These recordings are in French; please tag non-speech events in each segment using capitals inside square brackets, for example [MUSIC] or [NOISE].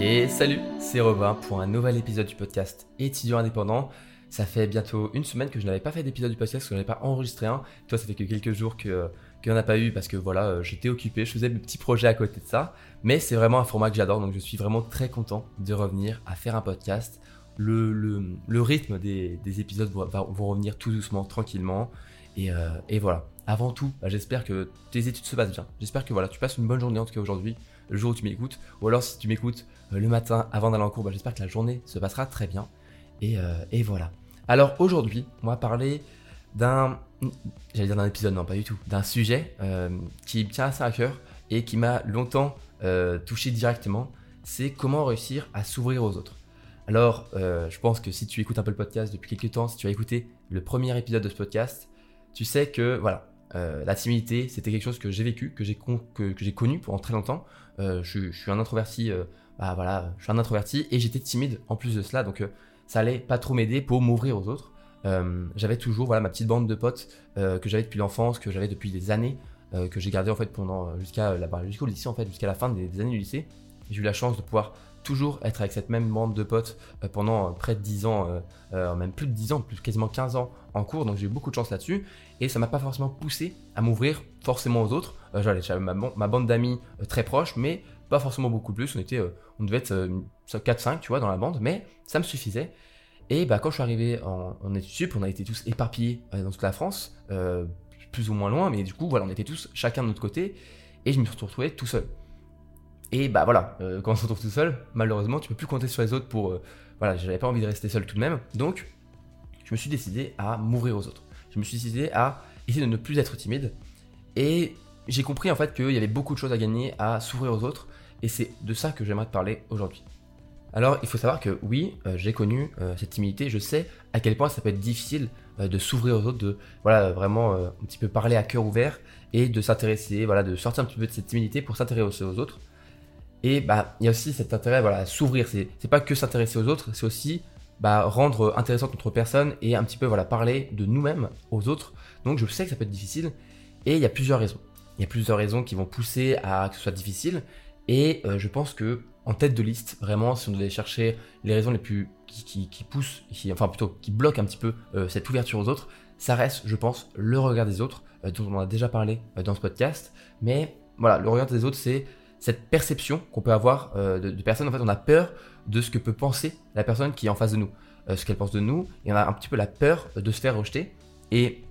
Et salut, c'est Robin pour un nouvel épisode du podcast Étudiant indépendant. Ça fait bientôt une semaine que je n'avais pas fait d'épisode du podcast, que je n'avais pas enregistré un. Toi, ça fait que quelques jours que qu'il n'y en a pas eu parce que voilà, euh, j'étais occupé, je faisais mes petits projets à côté de ça. Mais c'est vraiment un format que j'adore, donc je suis vraiment très content de revenir à faire un podcast. Le, le, rythme des, des épisodes va, vont revenir tout doucement, tranquillement. Et, euh, et voilà. Avant tout, bah, j'espère que tes études se passent bien. J'espère que voilà, tu passes une bonne journée en tout cas aujourd'hui, le jour où tu m'écoutes. Ou alors si tu m'écoutes euh, le matin avant d'aller en cours, bah, j'espère que la journée se passera très bien. Et, euh, et voilà. Alors aujourd'hui, on va parler d'un, j'allais dire d'un épisode, non pas du tout, d'un sujet euh, qui me tient assez à cœur et qui m'a longtemps touché directement. C'est comment réussir à s'ouvrir aux autres. Alors, je pense que si tu écoutes un peu le podcast depuis quelques temps, si tu as écouté le premier épisode de ce podcast, tu sais que voilà, euh, la timidité, c'était quelque chose que j'ai vécu, que j'ai que, que connu pendant très longtemps. Euh, je, suis un introverti, euh, bah voilà, je suis un introverti et j'étais timide en plus de cela, donc ça allait pas trop m'aider pour m'ouvrir aux autres. j'avais toujours voilà ma petite bande de potes que j'avais depuis l'enfance, que j'avais depuis des années, que j'ai gardé en fait pendant jusqu'à jusqu'au lycée en fait, jusqu'à la fin des, des années du lycée. J'ai eu la chance de pouvoir toujours être avec cette même bande de potes euh, pendant euh, près de 10 ans, euh, même plus de 10 ans, plus quasiment 15 ans en cours, donc j'ai eu beaucoup de chance là-dessus, et ça m'a pas forcément poussé à m'ouvrir forcément aux autres. J'avais ma, ma, bande d'amis très proche, mais pas forcément beaucoup plus, on, était, on devait être 4-5, tu vois, dans la bande, mais ça me suffisait. Et bah, quand je suis arrivé en, études on a été tous éparpillés dans toute la France, plus ou moins loin, mais du coup, voilà, on était tous chacun de notre côté, et je me suis retrouvé tout seul. Et bah voilà, euh, quand on se retrouve tout seul, malheureusement, tu peux plus compter sur les autres pour. Euh, voilà, j'avais pas envie de rester seul tout de même. Donc, je me suis décidé à m'ouvrir aux autres. Je me suis décidé à essayer de ne plus être timide. Et j'ai compris en fait qu'il y avait beaucoup de choses à gagner à s'ouvrir aux autres. Et c'est de ça que j'aimerais te parler aujourd'hui. Alors, il faut savoir que oui, euh, j'ai connu cette timidité. Je sais à quel point ça peut être difficile de s'ouvrir aux autres, de voilà vraiment un petit peu parler à cœur ouvert et de s'intéresser, voilà, de sortir un petit peu de cette timidité pour s'intéresser aux autres. Et bah, il y a aussi cet intérêt voilà, à s'ouvrir. C'est, c'est pas que s'intéresser aux autres, c'est aussi bah, rendre intéressante notre personne et un petit peu voilà, parler de nous-mêmes aux autres. Donc je sais que ça peut être difficile et il y a plusieurs raisons. Il y a plusieurs raisons qui vont pousser à que ce soit difficile. Et euh, je pense que en tête de liste, vraiment, si on devait chercher les raisons les plus qui, qui, poussent, qui, enfin plutôt qui bloquent un petit peu euh, cette ouverture aux autres, ça reste, je pense, le regard des autres, euh, dont on a déjà parlé dans ce podcast. Mais voilà, le regard des autres, c'est cette perception qu'on peut avoir euh, de, personnes. En fait, on a peur de ce que peut penser la personne qui est en face de nous, euh, ce qu'elle pense de nous, et on a un petit peu la peur de se faire rejeter. Et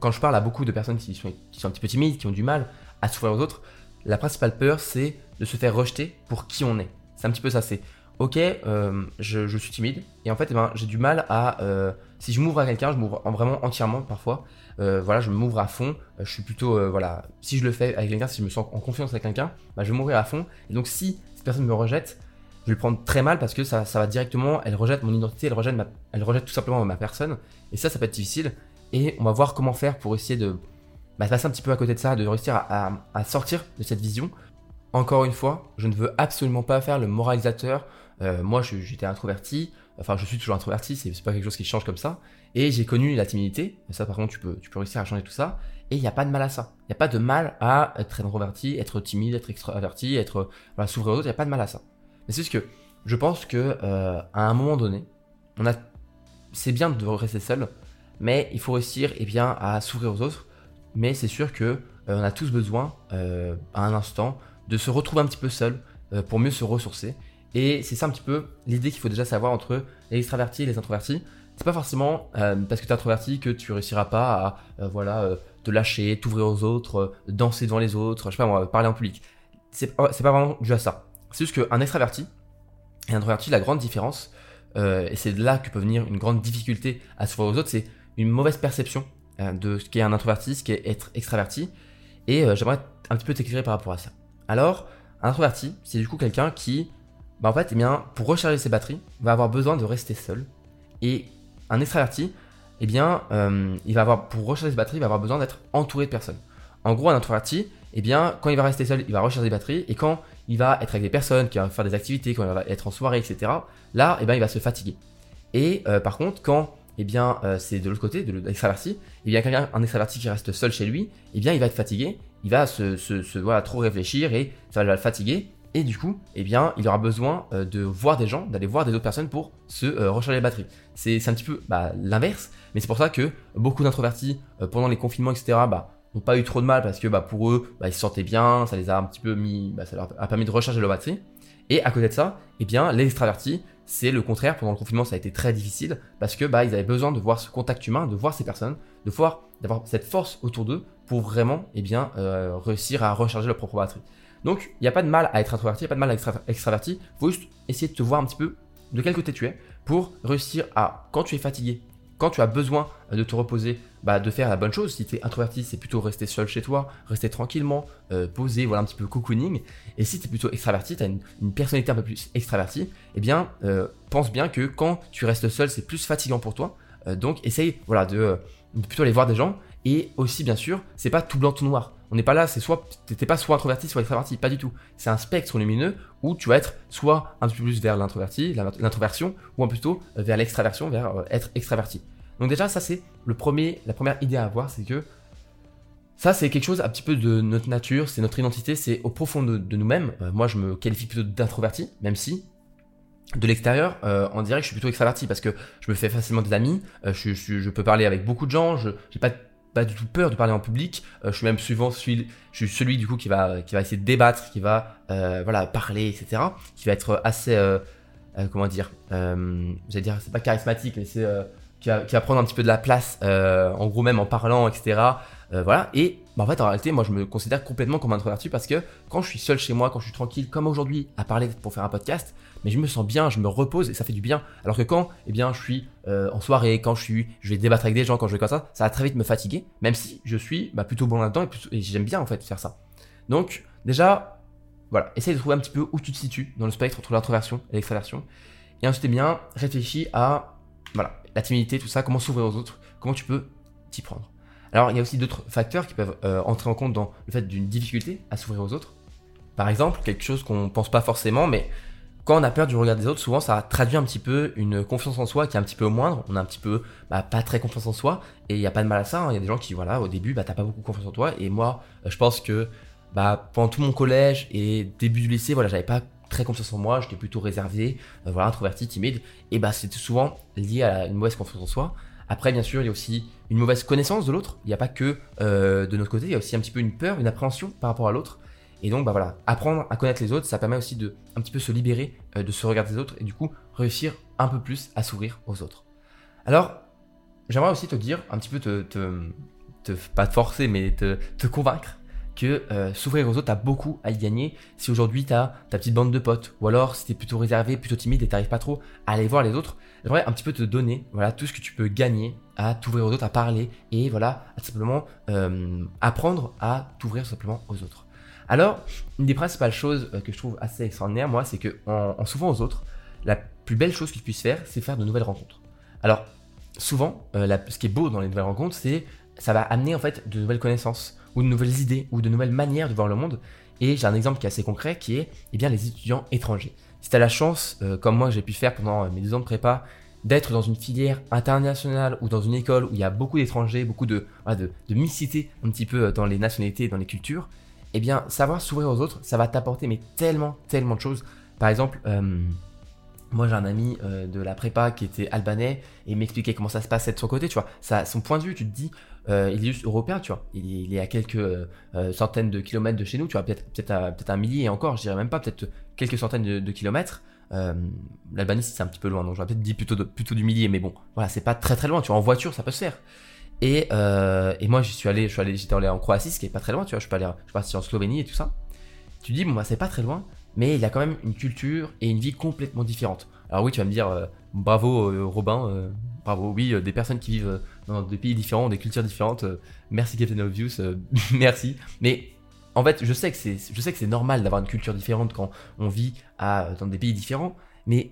quand je parle à beaucoup de personnes qui sont, qui sont un petit peu timides, qui ont du mal à s'ouvrir aux autres, la principale peur, c'est de se faire rejeter pour qui on est. C'est un petit peu ça, c'est ok, euh, je, suis timide, et en fait, eh ben, j'ai du mal à... si je m'ouvre à quelqu'un, je m'ouvre vraiment entièrement parfois, euh, voilà, je m'ouvre à fond. Euh, je suis plutôt, euh, voilà, si je le fais avec quelqu'un, si je me sens en confiance avec quelqu'un, bah, je vais m'ouvrir à fond. Et donc, si cette personne me rejette, je vais le prendre très mal parce que ça, ça va directement, elle rejette mon identité, elle rejette, elle rejette tout simplement ma personne. Et ça, ça peut être difficile. Et on va voir comment faire pour essayer de bah, passer un petit peu à côté de ça, de réussir à, sortir de cette vision. Encore une fois, je ne veux absolument pas faire le moralisateur. moi, j'étais introverti. Enfin, je suis toujours introverti, c'est pas quelque chose qui change comme ça. Et j'ai connu la timidité. Ça, par contre, tu peux, tu peux réussir à changer tout ça. Et il n'y a pas de mal à ça. Il n'y a pas de mal à être introverti, être timide, être extraverti, être voilà, s'ouvrir aux autres. Il n'y a pas de mal à ça. Mais c'est juste que je pense que euh, à un moment donné, on a, c'est bien de rester seul, mais il faut réussir eh bien à s'ouvrir aux autres. Mais c'est sûr que euh, on a tous besoin euh, à un instant de se retrouver un petit peu seul pour mieux se ressourcer. Et c'est ça un petit peu l'idée qu'il faut déjà savoir entre les extravertis et les introvertis. C'est pas forcément euh, parce que tu es introverti que tu réussiras pas à euh, voilà euh, te lâcher, t'ouvrir aux autres, danser devant les autres, je sais pas parler en public. C'est pas, pas vraiment dû à ça. C'est juste qu'un extraverti et un introverti, la grande différence, et c'est de là que peut venir une grande difficulté à s'ouvrir aux autres, c'est une mauvaise perception de ce qu'est un introverti, ce qu'est être extraverti. Et j'aimerais un petit peu t'éclairer par rapport à ça. Alors, un introverti, c'est du coup quelqu'un qui bah en fait, eh pour recharger ses batteries, va avoir besoin de rester seul. Et un extraverti, eh bien, euh, il va avoir, pour recharger ses batteries, il va avoir besoin d'être entouré de personnes. En gros, un introverti, eh bien, quand il va rester seul, il va recharger ses batteries, et quand il va être avec des personnes, qui va faire des activités, quand il va être en soirée, etc., là, eh bien, il va se fatiguer. Et euh, par contre, quand eh bien, euh, c'est de l'autre côté, de l'extraverti, eh bien, quelqu'un, un extraverti qui reste seul chez lui, eh bien, il va être fatigué, il va se, se, se voilà, trop réfléchir et ça va le fatiguer, Et du coup, eh bien, il aura besoin euh, de voir des gens, d'aller voir des autres personnes pour se euh, recharger les batteries. C'est un petit peu bah, l'inverse, mais c'est pour ça que beaucoup d'introvertis, euh, pendant les confinements, etc., bah, n'ont pas eu trop de mal parce que bah, pour eux, ils se sentaient bien, ça les a un petit peu mis, ça leur a permis de recharger leur batterie. Et à côté de ça, eh bien, les extravertis, c'est le contraire. Pendant le confinement, ça a été très difficile parce que bah, ils avaient besoin de voir ce contact humain, de voir ces personnes, de voir, d'avoir cette force autour d'eux pour vraiment, eh bien, réussir à recharger leur propre batterie. Donc, il n'y a pas de mal à être introverti, il n'y a pas de mal à être extraverti. Il faut juste essayer de te voir un petit peu de quel côté tu es pour réussir à, quand tu es fatigué, quand tu as besoin de te reposer, bah, de faire la bonne chose. Si tu es introverti, c'est plutôt rester seul chez toi, rester tranquillement, euh, poser, voilà un petit peu cocooning. Et si tu es plutôt extraverti, tu as une, personnalité un peu plus extravertie, eh bien, euh, pense bien que quand tu restes seul, c'est plus fatigant pour toi. Euh, donc, essaye voilà, de, de plutôt aller voir des gens. Et aussi, bien sûr, c'est pas tout blanc, tout noir. On n'est pas là, c'est soit t'es pas soit introverti, soit extraverti, pas du tout. C'est un spectre lumineux où tu vas être soit un peu plus vers l'introverti, l'introversion, ou un plutôt vers l'extraversion, vers euh, être extraverti. Donc déjà, ça c'est le premier, la première idée à avoir, c'est que ça c'est quelque chose un petit peu de notre nature, c'est notre identité, c'est au profond de, nous-mêmes. Euh, moi, je me qualifie plutôt d'introverti, même si de l'extérieur, euh, dirait que je suis plutôt extraverti parce que je me fais facilement des amis, je, je, peux parler avec beaucoup de gens, je n'ai pas pas du tout peur de parler en public. Euh, je suis même souvent celui, je suis celui du coup qui va, qui va essayer de débattre, qui va euh, voilà parler, etc. Qui va être assez, euh, comment dire, j'allais dire, c'est pas charismatique, mais c'est qui va, prendre un petit peu de la place, en gros même en parlant, etc. voilà. Et bah, en fait, en réalité, moi, je me considère complètement comme introverti parce que quand je suis seul chez moi, quand je suis tranquille, comme aujourd'hui, à parler pour faire un podcast, mais je me sens bien, je me repose et ça fait du bien. Alors que quand, eh bien, je suis euh, en soirée, quand je suis, je vais débattre avec des gens, quand je vais comme ça, ça va très vite me fatiguer, même si je suis bah, plutôt bon là-dedans et, j'aime bien en fait faire ça. Donc, déjà, voilà, essaye de trouver un petit peu où tu te situes dans le spectre entre l'introversion et l'extraversion. Et ensuite, eh bien, réfléchis à, voilà, la timidité, tout ça, comment s'ouvrir aux autres, comment tu peux t'y prendre. Alors, il y a aussi d'autres facteurs qui peuvent euh, entrer en compte dans le fait d'une difficulté à s'ouvrir aux autres. Par exemple, quelque chose qu'on ne pense pas forcément, mais quand on a peur du regard des autres, souvent ça traduit un petit peu une confiance en soi qui est un petit peu moindre. On a un petit peu bah, pas très confiance en soi et il n'y a pas de mal à ça. Hein. Il y a des gens qui, voilà, au début, bah, t'as pas beaucoup confiance en toi. Et moi, euh, je pense que bah, pendant tout mon collège et début du lycée, voilà, j'avais pas très confiance en moi. J'étais plutôt réservé, euh, voilà, introverti, timide. Et bah, c'était souvent lié à une mauvaise confiance en soi. Après, bien sûr, il y a aussi une mauvaise connaissance de l'autre. Il n'y a pas que euh, de notre côté, il y a aussi un petit peu une peur, une appréhension par rapport à l'autre. Et donc, bah voilà, apprendre à connaître les autres, ça permet aussi de un petit peu se libérer euh, de ce regard des autres et du coup réussir un peu plus à s'ouvrir aux autres. Alors, j'aimerais aussi te dire, un petit peu te, te, pas te forcer, mais te, te convaincre que euh, s'ouvrir aux autres, t'as beaucoup à y gagner si aujourd'hui t'as ta petite bande de potes, ou alors si t'es plutôt réservé, plutôt timide et t'arrives pas trop à aller voir les autres, j'aimerais un petit peu te donner voilà tout ce que tu peux gagner à t'ouvrir aux autres, à parler et voilà à simplement euh, apprendre à t'ouvrir simplement aux autres. Alors, une des principales choses euh, que je trouve assez extraordinaire, moi, c'est que s'ouvrant aux autres, la plus belle chose que tu puisses faire, c'est faire de nouvelles rencontres. Alors, souvent, ce qui est beau dans les nouvelles rencontres, c'est ça va amener en fait de nouvelles connaissances ou de nouvelles idées ou de nouvelles manières de voir le monde. Et j'ai un exemple qui est assez concret qui est eh bien, les étudiants étrangers. Si tu as la chance, euh, comme moi j'ai pu faire pendant euh, mes deux ans de prépa, d'être dans une filière internationale ou dans une école où il y a beaucoup d'étrangers, beaucoup de, de, de mixité un petit peu euh, dans les nationalités dans les cultures, eh bien savoir s'ouvrir aux autres, ça va t'apporter mais tellement, tellement de choses. Par exemple, moi, j'ai un ami de la prépa qui était albanais et m'expliquait comment ça se passait de son côté, tu vois. Son point de vue, tu te dis, euh, il est juste européen, tu vois. Il, est à quelques euh, centaines de kilomètres de chez nous, tu vois, peut-être peut-être peut un millier encore, je dirais même pas, peut-être quelques centaines de, kilomètres. L'Albanie, c'est un petit peu loin, donc j'aurais peut-être dit plutôt, plutôt du millier, mais bon, voilà, c'est pas très très loin, tu vois. En voiture, ça peut se faire. Et, et moi, j'y suis allé, je allé, j'étais allé en Croatie, ce qui est pas très loin, tu vois. Je suis, allé, je parti en Slovénie et tout ça. Tu dis, bon, bah, c'est pas très loin, mais il y a quand même une culture et une vie complètement différente. Alors oui, tu vas me dire, euh, bravo euh, Robin, euh, bravo, oui, des personnes qui vivent dans des pays différents, des cultures différentes, merci Captain Obvious, [LAUGHS] merci. Mais en fait, je sais que c'est, je sais que c'est normal d'avoir une culture différente quand on vit dans des pays différents, mais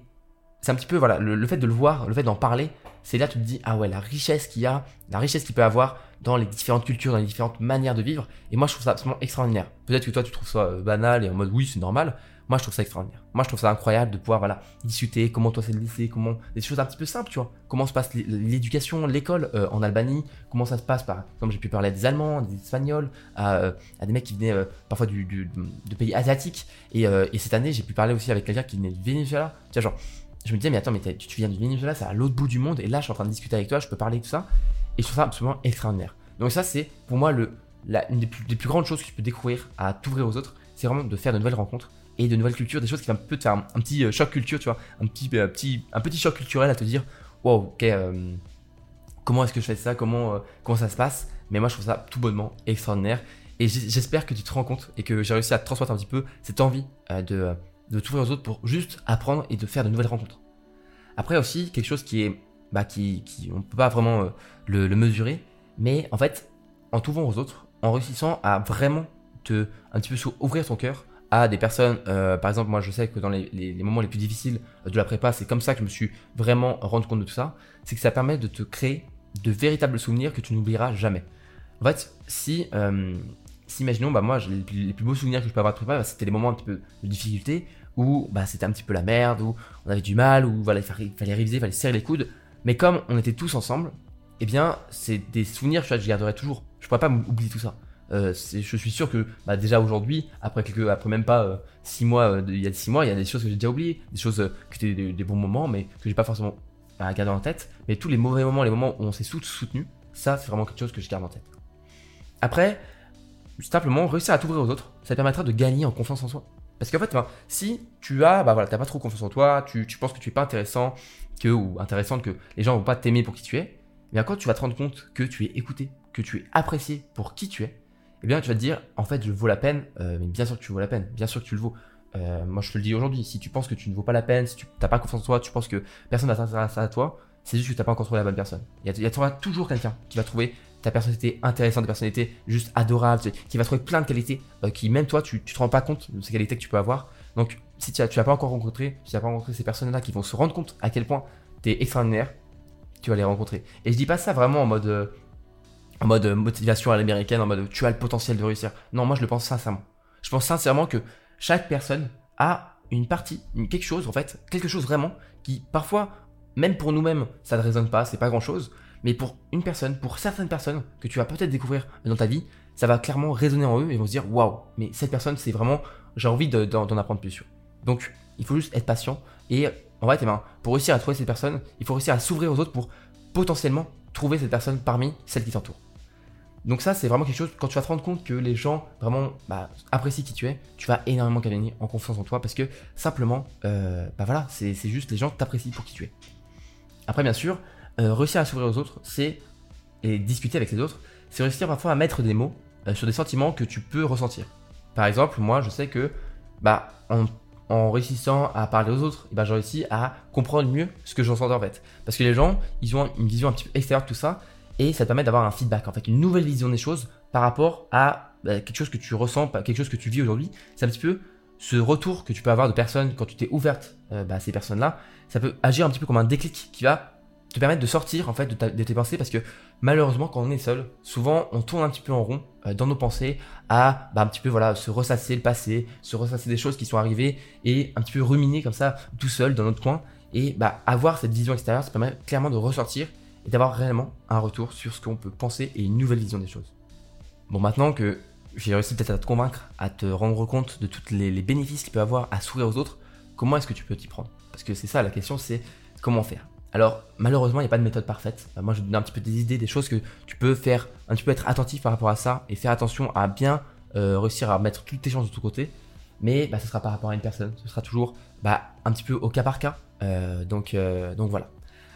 c'est un petit peu, voilà, le, fait de le voir, le fait d'en parler, c'est là tu te dis, ah ouais, la richesse qu'il y a, la richesse qu'il peut avoir dans les différentes cultures, dans les différentes manières de vivre, et moi je trouve ça absolument extraordinaire. Peut-être que toi tu trouves ça banal et en mode oui, c'est normal, Moi, je trouve ça extraordinaire. Moi, je trouve ça incroyable de pouvoir voilà, discuter comment toi c'est le lycée, comment des choses un petit peu simples, tu vois. Comment se passe l'éducation, l'école euh, en Albanie, comment ça se passe, par, comme j'ai pu parler à des Allemands, des Espagnols, à, euh, des mecs qui venaient euh, parfois du, de pays asiatiques. Et, et cette année, j'ai pu parler aussi avec quelqu'un qui venait du Venezuela. Tu vois, genre, je me disais, mais attends, mais tu, viens du Venezuela, c'est à l'autre bout du monde, et là, je suis en train de discuter avec toi, je peux parler de tout ça. Et je trouve ça absolument extraordinaire. Donc, ça, c'est pour moi le, la, une des plus, grandes choses que tu peux découvrir à t'ouvrir aux autres, c'est vraiment de faire de nouvelles rencontres de nouvelles cultures, des choses qui vont un peu te un, petit euh, choc culture, tu vois, un petit, euh, petit, un petit choc culturel à te dire, wow, ok, euh, comment est-ce que je fais ça, comment, comment ça se passe? Mais moi, je trouve ça tout bonnement extraordinaire. Et j'espère que tu te rends compte et que j'ai réussi à transmettre un petit peu cette envie de, de t'ouvrir aux autres pour juste apprendre et de faire de nouvelles rencontres. Après aussi, quelque chose qui est, bah, qui, qui on peut pas vraiment le, le mesurer, mais en fait, en t'ouvrant aux autres, en réussissant à vraiment te, un petit peu ouvrir ton cœur à des personnes, euh, par exemple, moi je sais que dans les, moments les plus difficiles de la prépa, c'est comme ça que je me suis vraiment rendu compte de tout ça, c'est que ça permet de te créer de véritables souvenirs que tu n'oublieras jamais. En fait, si, euh, imaginons, bah moi les plus, beaux souvenirs que je peux avoir de prépa, bah, c'était les moments un petit peu de difficulté, où bah, c'était un petit peu la merde, où on avait du mal, où voilà, il fallait, réviser, il fallait serrer les coudes, mais comme on était tous ensemble, eh bien c'est des souvenirs que je garderai toujours. Je pourrais pas oublier tout ça. Euh, je suis sûr que bah, déjà aujourd'hui, après, même pas 6 euh, mois, euh, il y a 6 mois, il y a des choses que j'ai déjà oubliées, des choses qui étaient des, bons moments, mais que j'ai pas forcément à garder en tête. Mais tous les mauvais moments, les moments où on s'est soutenu, ça c'est vraiment quelque chose que je garde en tête. Après, simplement réussir à t'ouvrir aux autres, ça permettra de gagner en confiance en soi. Parce qu'en fait, si tu as, bah t'as pas trop confiance en toi, tu, penses que tu es pas intéressant, que ou intéressante, que les gens vont pas t'aimer pour qui tu es, eh bien quand tu vas te rendre compte que tu es écouté, que tu es apprécié pour qui tu es, eh bien, tu vas te dire, en fait, je vaux la peine, euh, mais bien sûr que tu vaux la peine, bien sûr tu le vaux. Euh, moi, je te le dis aujourd'hui, si tu penses que tu ne vaux pas la peine, si tu n'as pas confiance en toi, tu penses que personne n'a s'intéresser à toi, c'est juste que tu n'as pas encore trouvé la bonne personne. Il y, aura toujours quelqu'un qui va trouver ta personnalité intéressante, ta personnalité juste adorable, qui va trouver plein de qualités euh, qui, même toi, tu ne te rends pas compte de ces qualités que tu peux avoir. Donc, si tu n'as pas encore rencontré, si tu n'as pas rencontré ces personnes-là qui vont se rendre compte à quel point tu es extraordinaire, tu vas les rencontrer. Et je dis pas ça vraiment en mode en mode motivation à l'américaine, en mode tu as le potentiel de réussir. Non, moi je le pense sincèrement. Je pense sincèrement que chaque personne a une partie, quelque chose en fait, quelque chose vraiment qui parfois, même pour nous-mêmes, ça ne résonne pas, c'est pas grand-chose, mais pour une personne, pour certaines personnes que tu vas peut-être découvrir dans ta vie, ça va clairement résonner en eux et vont se dire waouh, mais cette personne c'est vraiment, j'ai envie d'en apprendre plus sur. Donc il faut juste être patient et en fait, pour réussir à trouver cette personne, il faut réussir à s'ouvrir aux autres pour potentiellement trouver cette personne parmi celles qui t'entourent. Donc ça, c'est vraiment quelque chose, quand tu vas te rendre compte que les gens vraiment bah, apprécient qui tu es, tu vas énormément gagner en confiance en toi parce que simplement, euh, bah voilà, c'est juste les gens t'apprécient pour qui tu es. Après, bien sûr, euh, réussir à s'ouvrir aux autres, c'est, et discuter avec les autres, c'est réussir parfois à mettre des mots euh, sur des sentiments que tu peux ressentir. Par exemple, moi, je sais que, bah, en, réussissant à parler aux autres, bah, j'ai réussi à comprendre mieux ce que je ressentais en fait. Parce que les gens, ils ont une vision un petit peu extérieure de tout ça, et ça te permet d'avoir un feedback, en fait, une nouvelle vision des choses par rapport à bah, quelque chose que tu ressens, quelque chose que tu vis aujourd'hui. C'est un petit peu ce retour que tu peux avoir de personnes quand tu t'es ouverte euh, bah, à ces personnes-là. Ça peut agir un petit peu comme un déclic qui va te permettre de sortir en fait de, tes pensées parce que malheureusement quand on est seul, souvent on tourne un petit peu en rond euh, dans nos pensées à bah, un petit peu voilà se ressasser le passé, se ressasser des choses qui sont arrivées et un petit peu ruminer comme ça tout seul dans notre coin et avoir cette vision extérieure ça permet clairement de ressortir et d'avoir réellement un retour sur ce qu'on peut penser et une nouvelle vision des choses. Bon, maintenant que j'ai réussi peut-être à te convaincre, à te rendre compte de tous les, bénéfices qu'il peut avoir à sourire aux autres, comment est-ce que tu peux t'y prendre? Parce que c'est ça la question, c'est comment faire. Alors, malheureusement, il n'y a pas de méthode parfaite. moi, je donne un petit peu des idées, des choses que tu peux faire, un petit peu être attentif par rapport à ça et faire attention à bien euh, réussir à mettre toutes tes chances de ton côté. Mais bah, ce sera par rapport à une personne, ce sera toujours bah, un petit peu au cas par cas. Euh, donc, euh, donc voilà.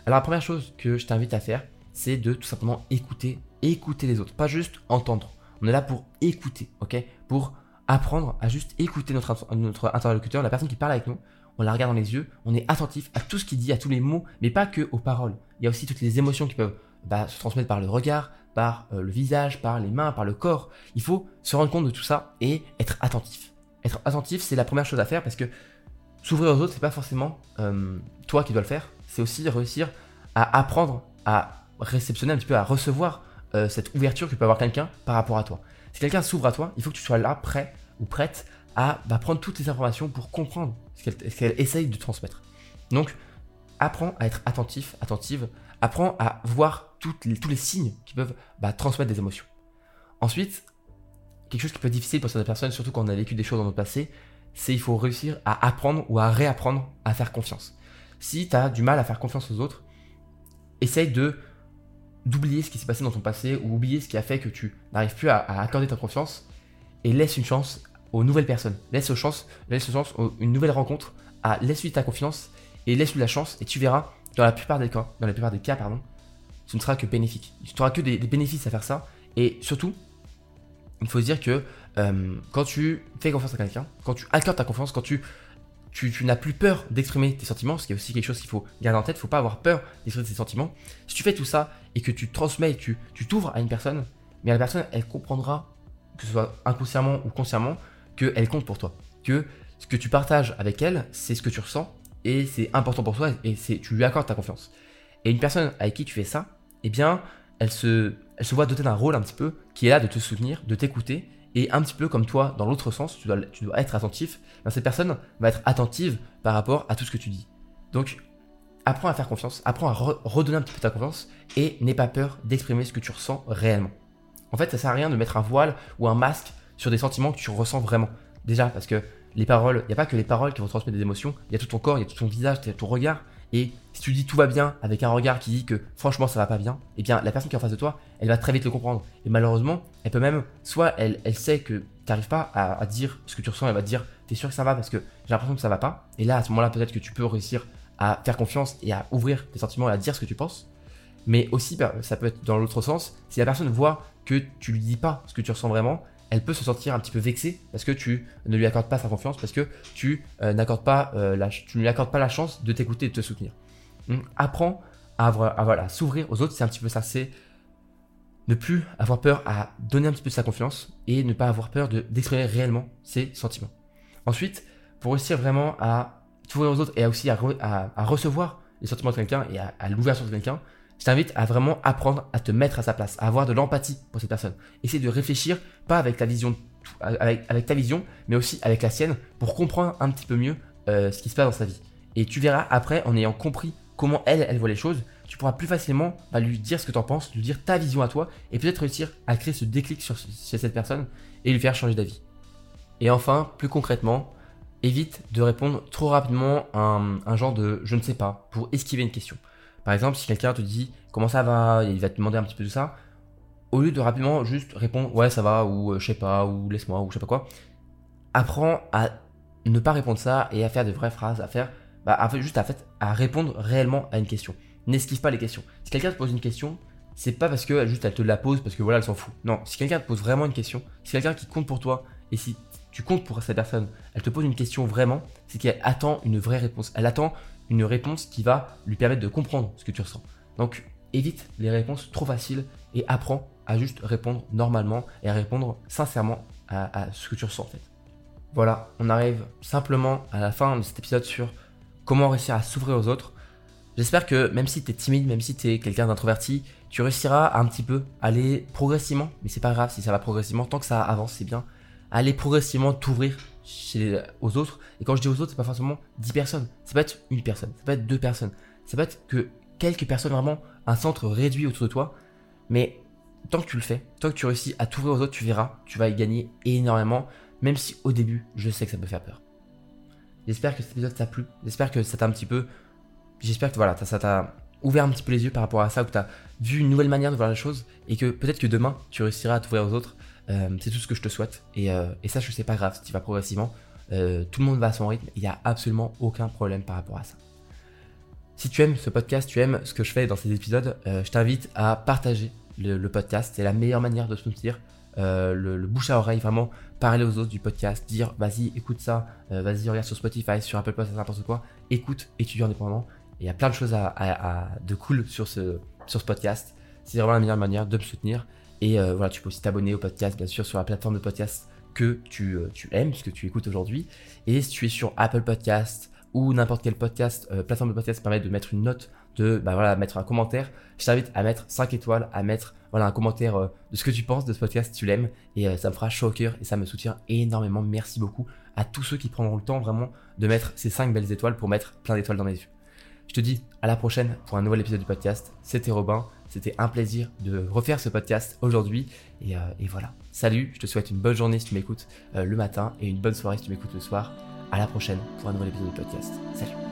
Alors la première chose que je t'invite à faire, c'est de tout simplement écouter, écouter les autres, pas juste entendre. On est là pour écouter, ok? Pour apprendre à juste écouter notre, interlocuteur, la personne qui parle avec nous. On la regarde dans les yeux, on est attentif à tout ce qu'il dit, à tous les mots, mais pas que aux paroles. Il y a aussi toutes les émotions qui peuvent bah, se transmettre par le regard, par euh, le visage, par les mains, par le corps. Il faut se rendre compte de tout ça et être attentif. Être attentif, c'est la première chose à faire parce que s'ouvrir aux autres, c'est pas forcément euh, toi qui dois le faire, c'est aussi réussir à apprendre à réceptionner un petit peu, à recevoir euh, cette ouverture que peut avoir quelqu'un par rapport à toi. Si quelqu'un s'ouvre à toi, il faut que tu sois là, prêt ou prête à bah, prendre toutes les informations pour comprendre ce qu'elle essaye de transmettre. Donc, apprends à être attentif, attentive, apprends à voir tous les signes qui peuvent bah, transmettre des émotions. Ensuite, quelque chose qui peut être difficile pour certaines personnes, surtout quand on a vécu des choses dans notre passé, c'est il faut réussir à apprendre ou à réapprendre à faire confiance. Si tu as du mal à faire confiance aux autres, essaye de d'oublier ce qui s'est passé dans ton passé ou oublier ce qui a fait que tu n'arrives plus à, accorder ta confiance et laisse une chance aux nouvelles personnes. Laisse une chance, laisse une chance une nouvelle rencontre, à laisse-lui ta confiance et laisse-lui la chance et tu verras dans la plupart des cas, dans la plupart des cas pardon, ce ne sera que bénéfique. Tu n'auras que des, bénéfices à faire ça et surtout il faut se dire que euh, quand tu fais confiance à quelqu'un, quand tu accordes ta confiance, quand tu tu, n'as plus peur d'exprimer tes sentiments, ce qui est aussi quelque chose qu'il faut garder en tête, il ne faut pas avoir peur d'exprimer tes sentiments. Si tu fais tout ça et que tu transmets, tu t'ouvres à une personne, mais la personne, elle comprendra, que ce soit inconsciemment ou consciemment, qu'elle compte pour toi. Que ce que tu partages avec elle, c'est ce que tu ressens et c'est important pour toi et tu lui accordes ta confiance. Et une personne avec qui tu fais ça, eh bien, elle se, elle se voit dotée d'un rôle un petit peu qui est là de te soutenir, de t'écouter et un petit peu comme toi, dans l'autre sens, tu dois, tu dois être attentif, ben, cette personne va être attentive par rapport à tout ce que tu dis. Donc, apprends à faire confiance, apprends à redonner un petit peu ta confiance et n'aie pas peur d'exprimer ce que tu ressens réellement. En fait, ça sert à rien de mettre un voile ou un masque sur des sentiments que tu ressens vraiment. Déjà, parce que les paroles, il n'y a pas que les paroles qui vont transmettre des émotions, il y a tout ton corps, il y a tout ton visage, il y a ton regard, et si tu dis tout va bien avec un regard qui dit que franchement ça va pas bien, eh bien la personne qui est en face de toi, elle va très vite le comprendre. Et malheureusement, elle peut même, soit elle, elle sait que tu n'arrives pas à, dire ce que tu ressens, elle va te dire t'es sûr que ça va parce que j'ai l'impression que ça va pas. Et là, à ce moment-là, peut-être que tu peux réussir à faire confiance et à ouvrir tes sentiments et à dire ce que tu penses. Mais aussi, bah, ça peut être dans l'autre sens, si la personne voit que tu lui dis pas ce que tu ressens vraiment, elle peut se sentir un petit peu vexée parce que tu ne lui accordes pas sa confiance, parce que tu euh, n'accordes pas, euh, la, tu ne lui accordes pas la chance de t'écouter et de te soutenir. Donc, apprends à, voilà, s'ouvrir aux autres, c'est un petit peu ça, c'est ne plus avoir peur à donner un petit peu de sa confiance et ne pas avoir peur d'exprimer réellement ses sentiments. Ensuite, pour réussir vraiment à t'ouvrir aux autres et aussi à, recevoir les sentiments de quelqu'un et à, à l'ouverture de quelqu'un, je t'invite à vraiment apprendre à te mettre à sa place, à avoir de l'empathie pour cette personne. Essaye de réfléchir, pas avec ta vision, avec, ta vision, mais aussi avec la sienne, pour comprendre un petit peu mieux euh, ce qui se passe dans sa vie. Et tu verras après, en ayant compris comment elle, elle voit les choses, tu pourras plus facilement bah, lui dire ce que tu en penses, lui dire ta vision à toi, et peut-être réussir à créer ce déclic sur, chez cette personne et lui faire changer d'avis. Et enfin, plus concrètement, évite de répondre trop rapidement à un genre de je ne sais pas pour esquiver une question. Par exemple, si quelqu'un te dit comment ça va, il va te demander un petit peu de ça, au lieu de rapidement juste répondre ouais ça va ou euh, je sais pas ou laisse-moi ou je sais pas quoi, apprends à ne pas répondre ça et à faire de vraies phrases, à faire bah, juste à, fait, à répondre réellement à une question. N'esquive pas les questions. Si quelqu'un te pose une question, c'est pas parce que juste elle te la pose parce que voilà elle s'en fout. Non, si quelqu'un te pose vraiment une question, si quelqu'un qui compte pour toi et si tu comptes pour cette personne, elle te pose une question vraiment, c'est qu'elle attend une vraie réponse. Elle attend une réponse qui va lui permettre de comprendre ce que tu ressens. Donc évite les réponses trop faciles et apprends à juste répondre normalement et à répondre sincèrement à, ce que tu ressens en fait. Voilà, on arrive simplement à la fin de cet épisode sur comment réussir à s'ouvrir aux autres. J'espère que même si tu es timide, même si tu es quelqu'un d'introverti, tu réussiras à un petit peu aller progressivement, mais c'est pas grave si ça va progressivement, tant que ça avance, c'est bien, aller progressivement t'ouvrir aux autres. Et quand je dis aux autres, c'est pas forcément 10 personnes. Ça peut être une personne, ça peut être deux personnes. Ça peut être que quelques personnes, vraiment, un centre réduit autour de toi. Mais tant que tu le fais, tant que tu réussis à t'ouvrir aux autres, tu verras, tu vas y gagner énormément. Même si au début, je sais que ça peut faire peur. J'espère que cet épisode t'a plu. J'espère que ça t'a un petit peu. J'espère que voilà, ça t'a ouvert un petit peu les yeux par rapport à ça, que tu as vu une nouvelle manière de voir les choses et que peut-être que demain, tu réussiras à t'ouvrir aux autres c'est tout ce que je te souhaite. Et, euh, ça, je sais pas grave, si tu vas progressivement. Euh, tout le monde va à son rythme. Il n'y a absolument aucun problème par rapport à ça. Si tu aimes ce podcast, tu aimes ce que je fais dans ces épisodes, je t'invite à partager le, podcast. C'est la meilleure manière de soutenir. le, bouche à oreille, vraiment parler aux autres du podcast, dire vas-y, écoute ça, vas-y, regarde sur Spotify, sur Apple Podcast, n'importe quoi. Écoute, étudiant indépendant. Il y a plein de choses de cool sur ce, sur ce podcast. C'est vraiment la meilleure manière de me soutenir. Et euh, voilà, tu peux aussi t'abonner au podcast, bien sûr, sur la plateforme de podcast que tu, euh, aimes, que tu écoutes aujourd'hui. Et si tu es sur Apple Podcast ou n'importe quel podcast, euh, plateforme de podcast permet de mettre une note, de bah voilà, mettre un commentaire, je t'invite à mettre 5 étoiles, à mettre voilà, un commentaire de ce que tu penses de ce podcast, tu l'aimes, et ça me fera chaud au cœur et ça me soutient énormément. Merci beaucoup à tous ceux qui prendront le temps vraiment de mettre ces 5 belles étoiles pour mettre plein d'étoiles dans mes yeux. Je te dis à la prochaine pour un nouvel épisode du podcast. C'était Robin. C'était un plaisir de refaire ce podcast aujourd'hui. Et, voilà. Salut, je te souhaite une bonne journée si tu m'écoutes le matin et une bonne soirée si tu m'écoutes le soir. À la prochaine pour un nouvel épisode du podcast. Salut